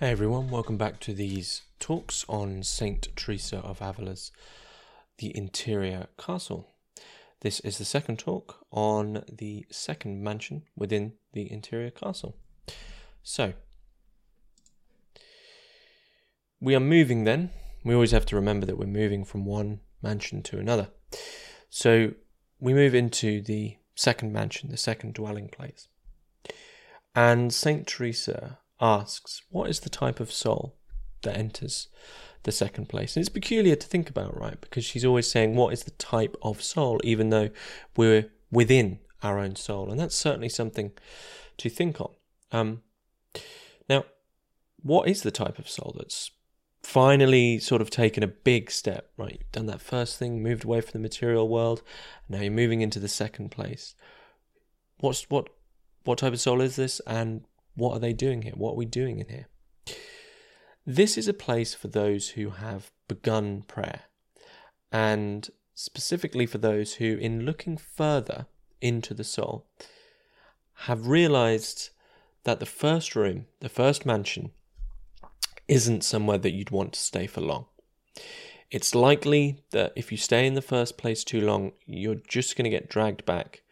Hey everyone, welcome back to these talks on Saint Teresa of Avila's The Interior Castle. This is the second talk on the second mansion within the Interior Castle. So, we are moving then. We always have to remember that we're moving from one mansion to another. So, we move into the second mansion, the second dwelling place. And Saint Teresa asks, What is the type of soul that enters the second place? And it's peculiar to think about, right? Because she's always saying, What is the type of soul, even though we're within our own soul. And that's certainly something to think on. Um, now, what is the type of soul that's finally sort of taken a big step, right? You've done that first thing, moved away from the material world, now you're moving into the second place. What's what what type of soul is this and what are they doing here? What are we doing in here? This is a place for those who have begun prayer, and specifically for those who, in looking further into the soul, have realized that the first room, the first mansion, isn't somewhere that you'd want to stay for long. It's likely that if you stay in the first place too long, you're just going to get dragged back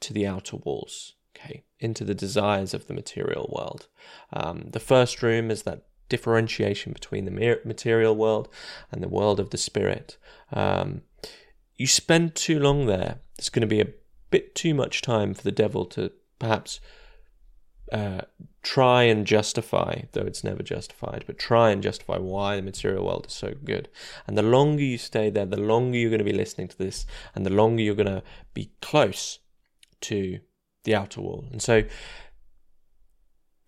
to the outer walls okay, into the desires of the material world. Um, the first room is that differentiation between the material world and the world of the spirit. Um, you spend too long there, there's going to be a bit too much time for the devil to perhaps uh, try and justify, though it's never justified, but try and justify why the material world is so good. And the longer you stay there, the longer you're going to be listening to this, and the longer you're going to be close to the outer wall. And so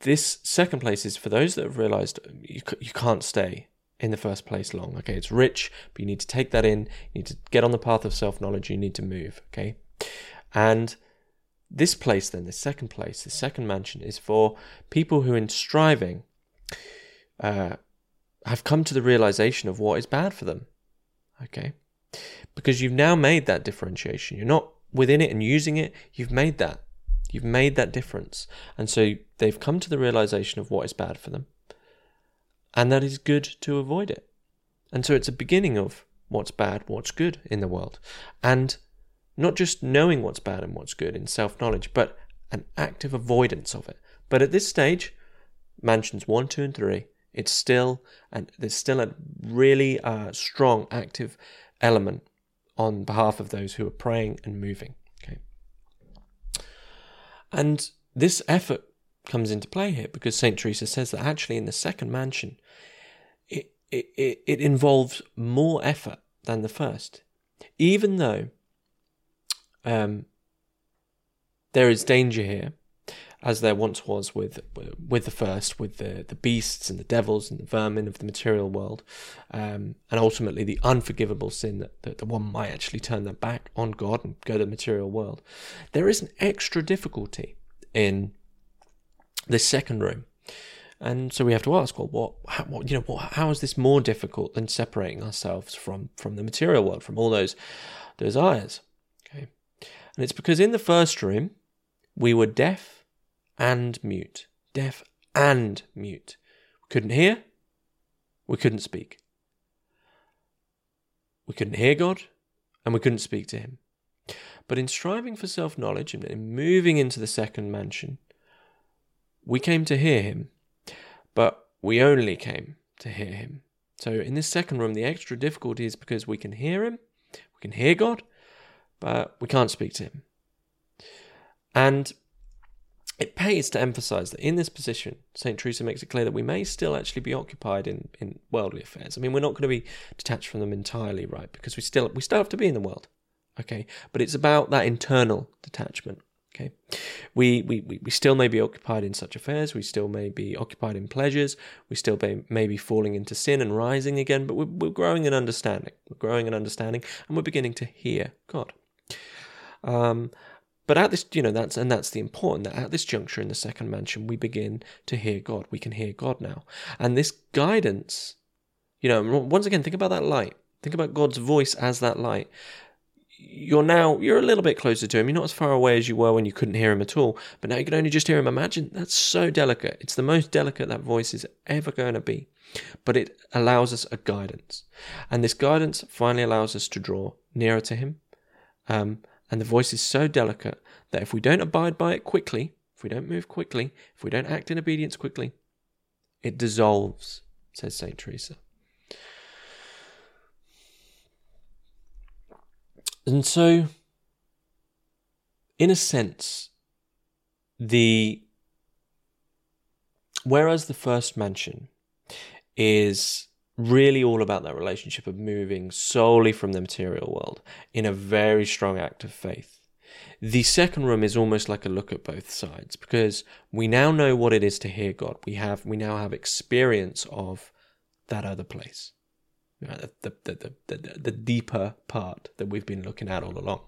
this second place is for those that have realized you, you can't stay in the first place long. Okay, it's rich, but you need to take that in. You need to get on the path of self knowledge. You need to move. Okay, and this place, then, the second place, the second mansion, is for people who, in striving, uh, have come to the realization of what is bad for them. Okay, because you've now made that differentiation. You're not within it and using it. You've made that. You've made that difference. And so they've come to the realization of what is bad for them and that is good to avoid it. And so it's a beginning of what's bad, what's good in the world. And not just knowing what's bad and what's good in self knowledge, but an active avoidance of it. But at this stage, mansions one, two, and three, it's still and there's still a really uh, strong active element on behalf of those who are praying and moving. And this effort comes into play here because St. Teresa says that actually in the second mansion, it, it, it involves more effort than the first. Even though um, there is danger here, as there once was with with the first, with the, the beasts and the devils and the vermin of the material world, um, and ultimately the unforgivable sin that, that the one might actually turn their back on God and go to the material world. There is an extra difficulty in this second room. And so we have to ask, well, what, how, what, you know, what, how is this more difficult than separating ourselves from from the material world, from all those eyes? Okay, and it's because in the first room we were deaf and mute. Deaf and mute. We couldn't hear, we couldn't speak. We couldn't hear God, and we couldn't speak to Him. But in striving for self knowledge and in moving into the second mansion, we came to hear Him, but we only came to hear Him. So in this second room, the extra difficulty is because we can hear Him, we can hear God, but we can't speak to Him. And it pays to emphasize that in this position, St. Teresa makes it clear that we may still actually be occupied in, in worldly affairs. I mean, we're not going to be detached from them entirely, right? Because we still we still have to be in the world, okay? But it's about that internal detachment, okay? We we, we, still may be occupied in such affairs. We still may be occupied in pleasures. We still may, may be falling into sin and rising again. But we're, we're growing in understanding. We're growing in understanding, and we're beginning to hear God. Um, but at this, you know, that's and that's the important that at this juncture in the second mansion, we begin to hear God. We can hear God now, and this guidance, you know, once again, think about that light. Think about God's voice as that light. you're now you're a little bit closer to him. You're not as far away as you were when you couldn't hear him at all, but now you can only just hear him. Imagine that's so delicate. It's the most delicate that voice is ever going to be, but it allows us a guidance, and this guidance finally allows us to draw nearer to him. Um, and the voice is so delicate that if we don't abide by it quickly, if we don't move quickly, if we don't act in obedience quickly, it dissolves, says Saint Teresa. And so, in a sense, the whereas the first mansion is really all about that relationship of moving solely from the material world in a very strong act of faith. The second room is almost like a look at both sides because we now know what it is to hear God. We have we now have experience of that other place the, the, the, the, the deeper part that we've been looking at all along.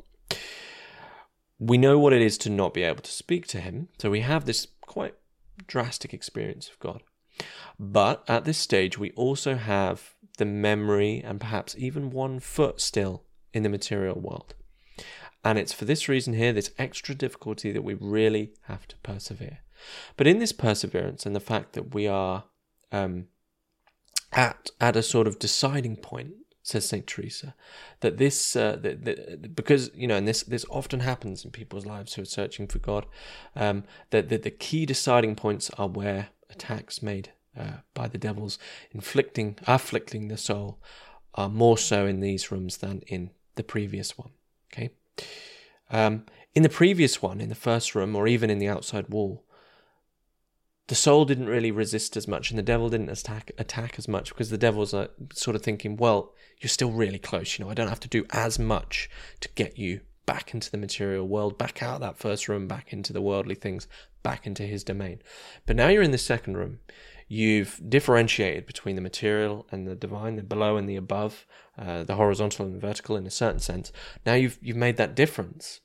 We know what it is to not be able to speak to Him, so we have this quite drastic experience of God. But at this stage, we also have the memory and perhaps even one foot still in the material world. And it's for this reason here, this extra difficulty, that we really have to persevere. But in this perseverance and the fact that we are um, at at a sort of deciding point says Saint Teresa, that this uh, that, that, because you know, and this this often happens in people's lives who are searching for God, um, that, that the key deciding points are where attacks made uh, by the devils, inflicting afflicting the soul, are more so in these rooms than in the previous one. Okay, um, in the previous one, in the first room, or even in the outside wall, the soul didn't really resist as much and the devil didn't attack attack as much because the devil's are sort of thinking well you're still really close you know i don't have to do as much to get you back into the material world back out that first room back into the worldly things back into his domain but now you're in the second room you've differentiated between the material and the divine the below and the above uh, the horizontal and the vertical in a certain sense now you've you've made that difference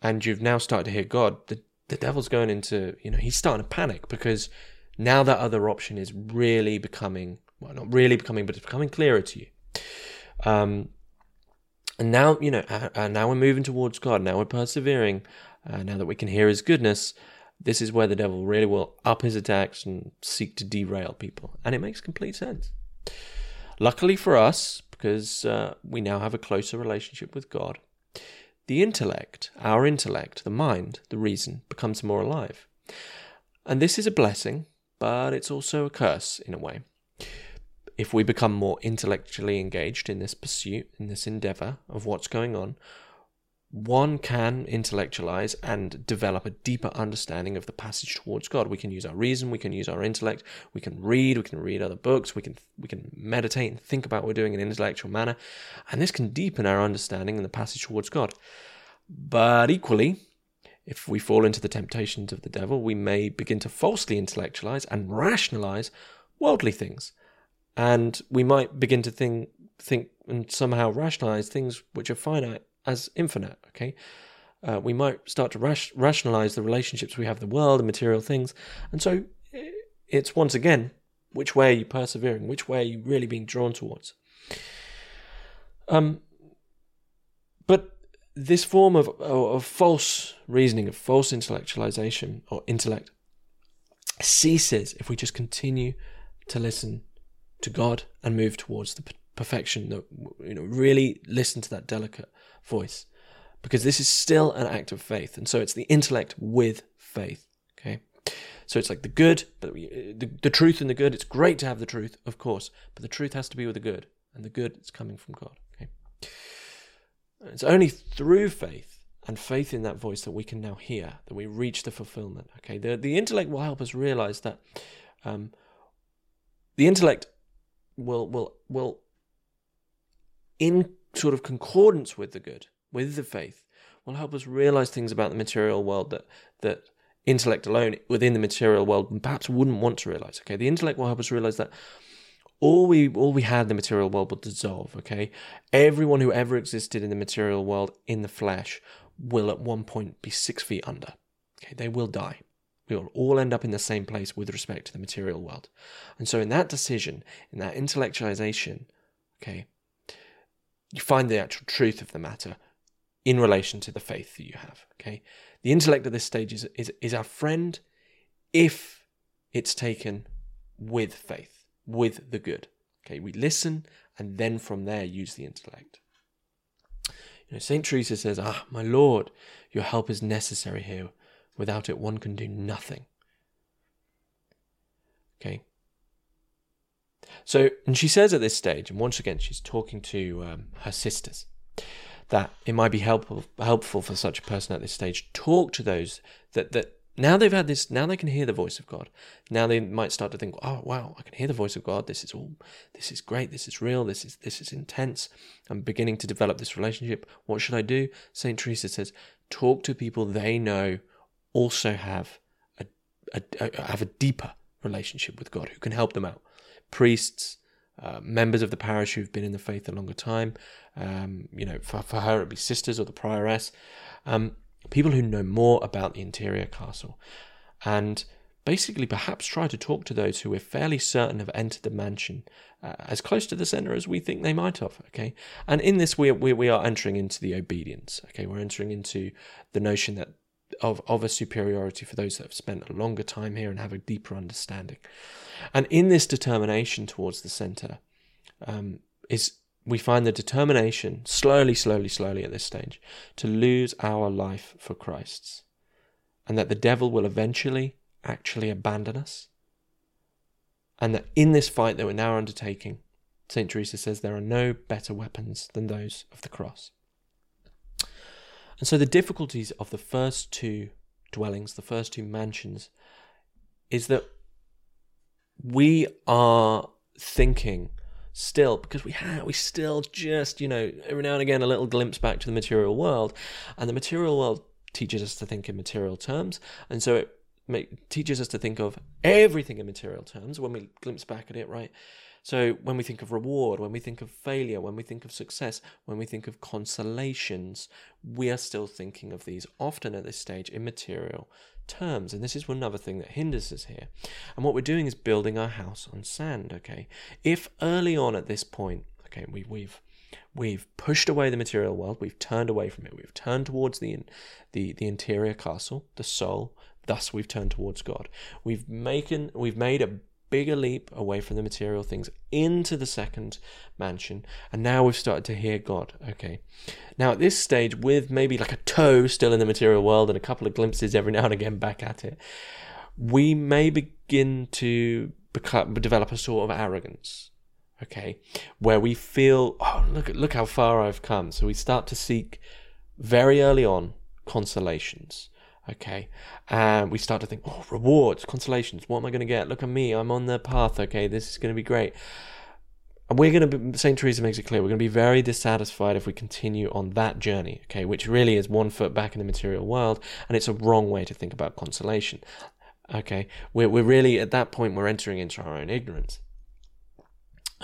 and you've now started to hear god the the devil's going into, you know, he's starting to panic because now that other option is really becoming, well, not really becoming, but it's becoming clearer to you. Um, and now, you know, uh, uh, now we're moving towards God. Now we're persevering. Uh, now that we can hear His goodness, this is where the devil really will up his attacks and seek to derail people. And it makes complete sense. Luckily for us, because uh, we now have a closer relationship with God, the intellect, our intellect, the mind, the reason, becomes more alive. And this is a blessing, but it's also a curse in a way. If we become more intellectually engaged in this pursuit, in this endeavor of what's going on, one can intellectualize and develop a deeper understanding of the passage towards God. We can use our reason, we can use our intellect, we can read, we can read other books, we can we can meditate and think about what we're doing in an intellectual manner, and this can deepen our understanding in the passage towards God. But equally, if we fall into the temptations of the devil, we may begin to falsely intellectualize and rationalize worldly things. And we might begin to think think and somehow rationalize things which are finite as infinite. Okay, uh, we might start to rationalize the relationships we have the world and material things, and so it's once again which way are you persevering, which way are you really being drawn towards. Um, but this form of, of false reasoning, of false intellectualization or intellect, ceases if we just continue to listen to God and move towards the perfection that you know really listen to that delicate voice because this is still an act of faith. And so it's the intellect with faith. Okay. So it's like the good, but the, the truth and the good. It's great to have the truth, of course, but the truth has to be with the good, and the good is coming from God. Okay. It's only through faith and faith in that voice that we can now hear that we reach the fulfillment. Okay. The the intellect will help us realize that um, the intellect will will will in sort of concordance with the good, with the faith, will help us realize things about the material world that that intellect alone within the material world perhaps wouldn't want to realize. Okay, the intellect will help us realize that all we all we had in the material world will dissolve. Okay, everyone who ever existed in the material world in the flesh will at one point be six feet under. Okay, they will die. We will all end up in the same place with respect to the material world. And so, in that decision, in that intellectualization, okay, you find the actual truth of the matter in relation to the faith that you have. Okay. The intellect at this stage is, is, is our friend if it's taken with faith, with the good. Okay. We listen and then from there use the intellect. You know, St. Teresa says, Ah, my Lord, your help is necessary here. Without it, one can do nothing. Okay. So, and she says at this stage, and once again, she's talking to um, her sisters, that it might be helpful helpful for such a person at this stage to talk to those that that now they've had this now they can hear the voice of god. Now they might start to think oh wow i can hear the voice of god. This is all this is great. This is real. This is this is intense. I'm beginning to develop this relationship. What should i do? Saint teresa says talk to people they know also have a, a, a have a deeper relationship with god who can help them out priests uh, members of the parish who've been in the faith a longer time. Um, you know, for, for her, it'd be sisters or the prioress. Um, people who know more about the interior castle. And basically, perhaps try to talk to those who we're fairly certain have entered the mansion uh, as close to the center as we think they might have. Okay. And in this, we, we, we are entering into the obedience. Okay. We're entering into the notion that of, of a superiority for those that have spent a longer time here and have a deeper understanding. And in this determination towards the center, um, is we find the determination slowly, slowly, slowly at this stage to lose our life for Christ's, and that the devil will eventually actually abandon us. And that in this fight that we're now undertaking, St. Teresa says there are no better weapons than those of the cross. And so the difficulties of the first two dwellings, the first two mansions, is that we are thinking still because we have we still just you know every now and again a little glimpse back to the material world. And the material world teaches us to think in material terms. And so it teaches us to think of everything in material terms. When we glimpse back at it right so when we think of reward, when we think of failure, when we think of success, when we think of consolations, we are still thinking of these often at this stage in material terms. And this is another thing that hinders us here. And what we're doing is building our house on sand, okay? If early on at this point, okay, we, we've we've pushed away the material world, we've turned away from it, we've turned towards the the the interior castle, the soul, thus we've turned towards God. We've making we've made a bigger leap away from the material things into the second mansion. And now we've started to hear God. Okay. Now, at this stage, with maybe like a toe still in the material world and a couple of glimpses every now and again back at it, we may begin to become, develop a sort of arrogance. Okay. Where we feel, oh, look, look how far I've come. So we start to seek very early on consolations okay. And we start to think oh rewards consolations what am i going to get? Look at me i'm on the path. Okay this is going to be great. And we're going to be st teresa makes it clear we're going to be very dissatisfied if we continue on that journey okay which really is one foot back in the material world and it's a wrong way to think about consolation okay? We're, we're really at that point we're entering into our own ignorance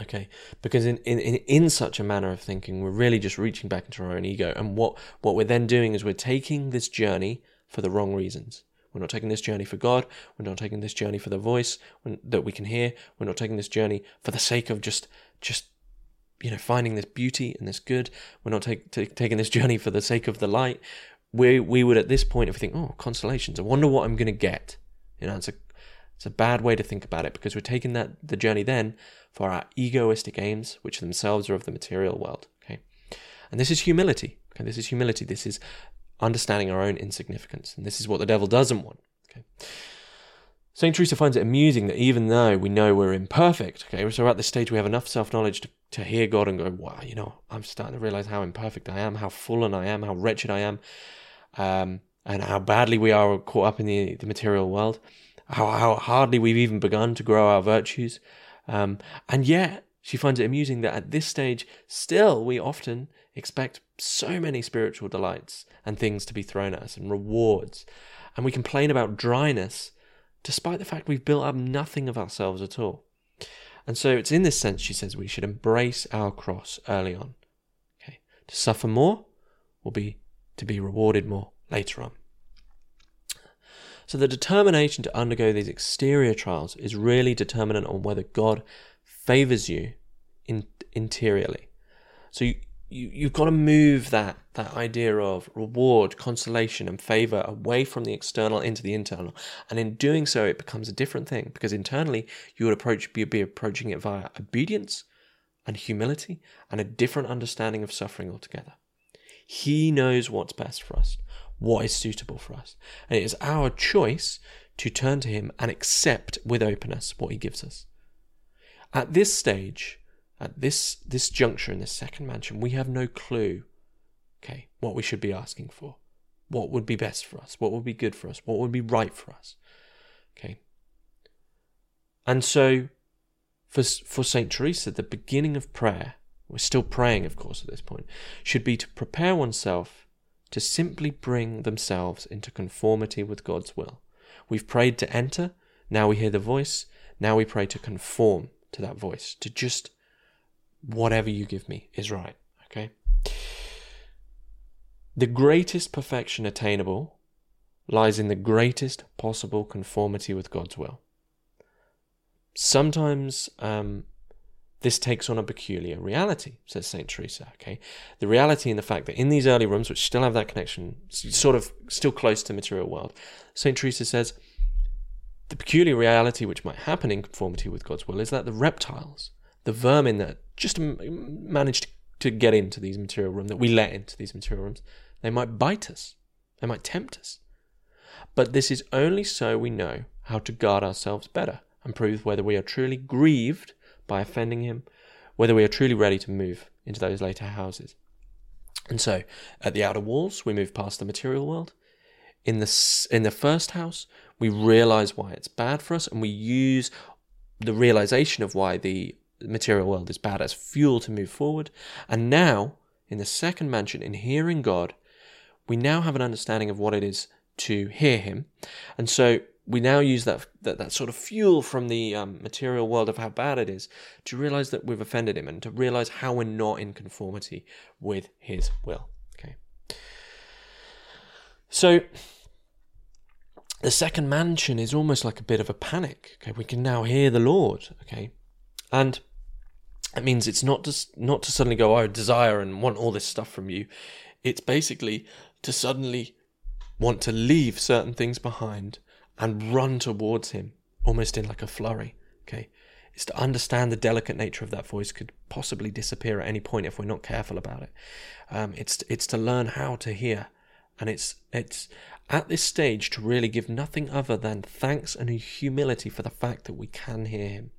okay? Because in, in in such a manner of thinking we're really just reaching back into our own ego and what what we're then doing is we're taking this journey for the wrong reasons. We're not taking this journey for God. We're not taking this journey for the voice that we can hear. We're not taking this journey for the sake of just, just, you know, finding this beauty and this good. We're not take, take, taking this journey for the sake of the light. We we would at this point, if we think, oh, consolations. I wonder what I'm going to get. You know, it's a it's a bad way to think about it because we're taking that the journey then for our egoistic aims, which themselves are of the material world. Okay, and this is humility. Okay, this is humility. This is understanding our own insignificance. And this is what the devil doesn't want. Okay. St. Teresa finds it amusing that even though we know we're imperfect, okay, so at this stage we have enough self knowledge to, to hear God and go, wow, you know, I'm starting to realize how imperfect I am, how fallen I am, how wretched I am, um, and how badly we are caught up in the, the material world, how, how hardly we've even begun to grow our virtues. Um, and yet, she finds it amusing that at this stage, still, we often expect so many spiritual delights and things to be thrown at us and rewards. And we complain about dryness despite the fact we've built up nothing of ourselves at all. And so it's in this sense, she says, we should embrace our cross early on. Okay. To suffer more will be to be rewarded more later on. So the determination to undergo these exterior trials is really determinant on whether God favors you in, interiorly. So you, you, you've got to move that that idea of reward, consolation, and favor away from the external into the internal. And in doing so, it becomes a different thing because internally you would approach be, be approaching it via obedience and humility and a different understanding of suffering altogether. He knows what's best for us, what is suitable for us, and it is our choice to turn to Him and accept with openness what He gives us. At this stage, at this this juncture in this second mansion, we have no clue, okay, what we should be asking for, what would be best for us, what would be good for us, what would be right for us, okay. And so, for for Saint Teresa, the beginning of prayer, we're still praying, of course, at this point, should be to prepare oneself to simply bring themselves into conformity with God's will. We've prayed to enter, now we hear the voice, now we pray to conform to that voice, to just whatever you give me is right. Okay? The greatest perfection attainable lies in the greatest possible conformity with God's will. Sometimes um, this takes on a peculiar reality, says St. Teresa. Okay, the reality in the fact that in these early rooms, which still have that connection, sort of still close to material world, St. Teresa says the peculiar reality which might happen in conformity with God's will is that the reptiles, the vermin that just managed to get into these material rooms, that we let into these material rooms, they might bite us, they might tempt us. But this is only so we know how to guard ourselves better and prove whether we are truly grieved by offending Him, whether we are truly ready to move into those later houses. And so, at the outer walls, we move past the material world. In the in the first house, we realize why it's bad for us, and we use the realization of why the material world is bad as fuel to move forward. And now, in the second mansion, in hearing God, we now have an understanding of what it is to hear Him. And so we now use that that, that sort of fuel from the um, material world of how bad it is to realize that we've offended Him and to realize how we're not in conformity with His will. Okay. So the second mansion is almost like a bit of a panic. Okay, we can now hear the Lord. Okay, and it means it's not just not to suddenly go, I desire and want all this stuff from you. It's basically to suddenly want to leave certain things behind and run towards him, almost in like a flurry. Okay. It's to understand the delicate nature of that voice could possibly disappear at any point if we're not careful about it. Um, it's it's to learn how to hear, and it's it's at this stage to really give nothing other than thanks and humility for the fact that we can hear him,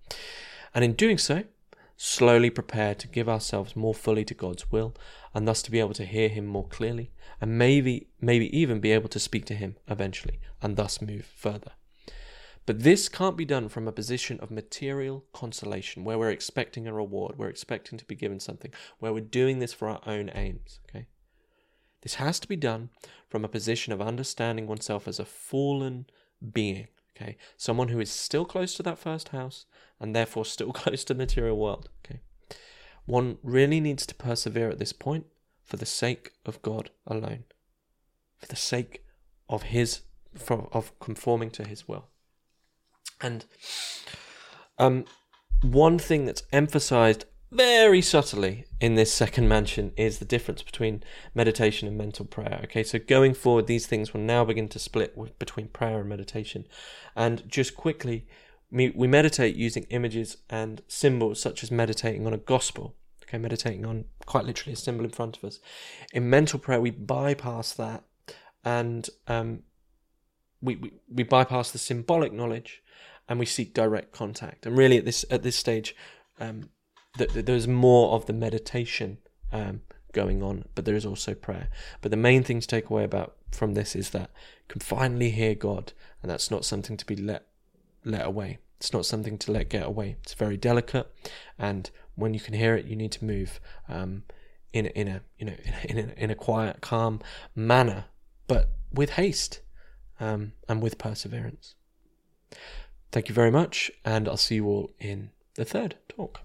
and in doing so, slowly prepare to give ourselves more fully to God's will, and thus to be able to hear Him more clearly, and maybe, maybe even be able to speak to Him eventually, and thus move further. But this can't be done from a position of material consolation, where we're expecting a reward, we're expecting to be given something, where we're doing this for our own aims. Okay, this has to be done from a position of understanding oneself as a fallen being, Okay, someone who is still close to that first house and therefore still close to the material world. Okay, one really needs to persevere at this point for the sake of God alone, for the sake of His, for, of conforming to His will. And um, one thing that's emphasized very subtly in this second mansion is the difference between meditation and mental prayer. Okay, so going forward, these things will now begin to split with, between prayer and meditation. And just quickly, we, we meditate using images and symbols, such as meditating on a gospel. Okay, meditating on quite literally a symbol in front of us. In mental prayer, we bypass that and um, we, we, we bypass the symbolic knowledge and we seek direct contact. And really, at this at this stage, um, that there's more of the meditation um, going on, but there is also prayer. But the main thing to take away about from this is that you can finally hear God, and that's not something to be let let away. It's not something to let get away. It's very delicate, and when you can hear it, you need to move um, in in a you know in a, in a quiet, calm manner, but with haste um, and with perseverance. Thank you very much, and I'll see you all in the third talk.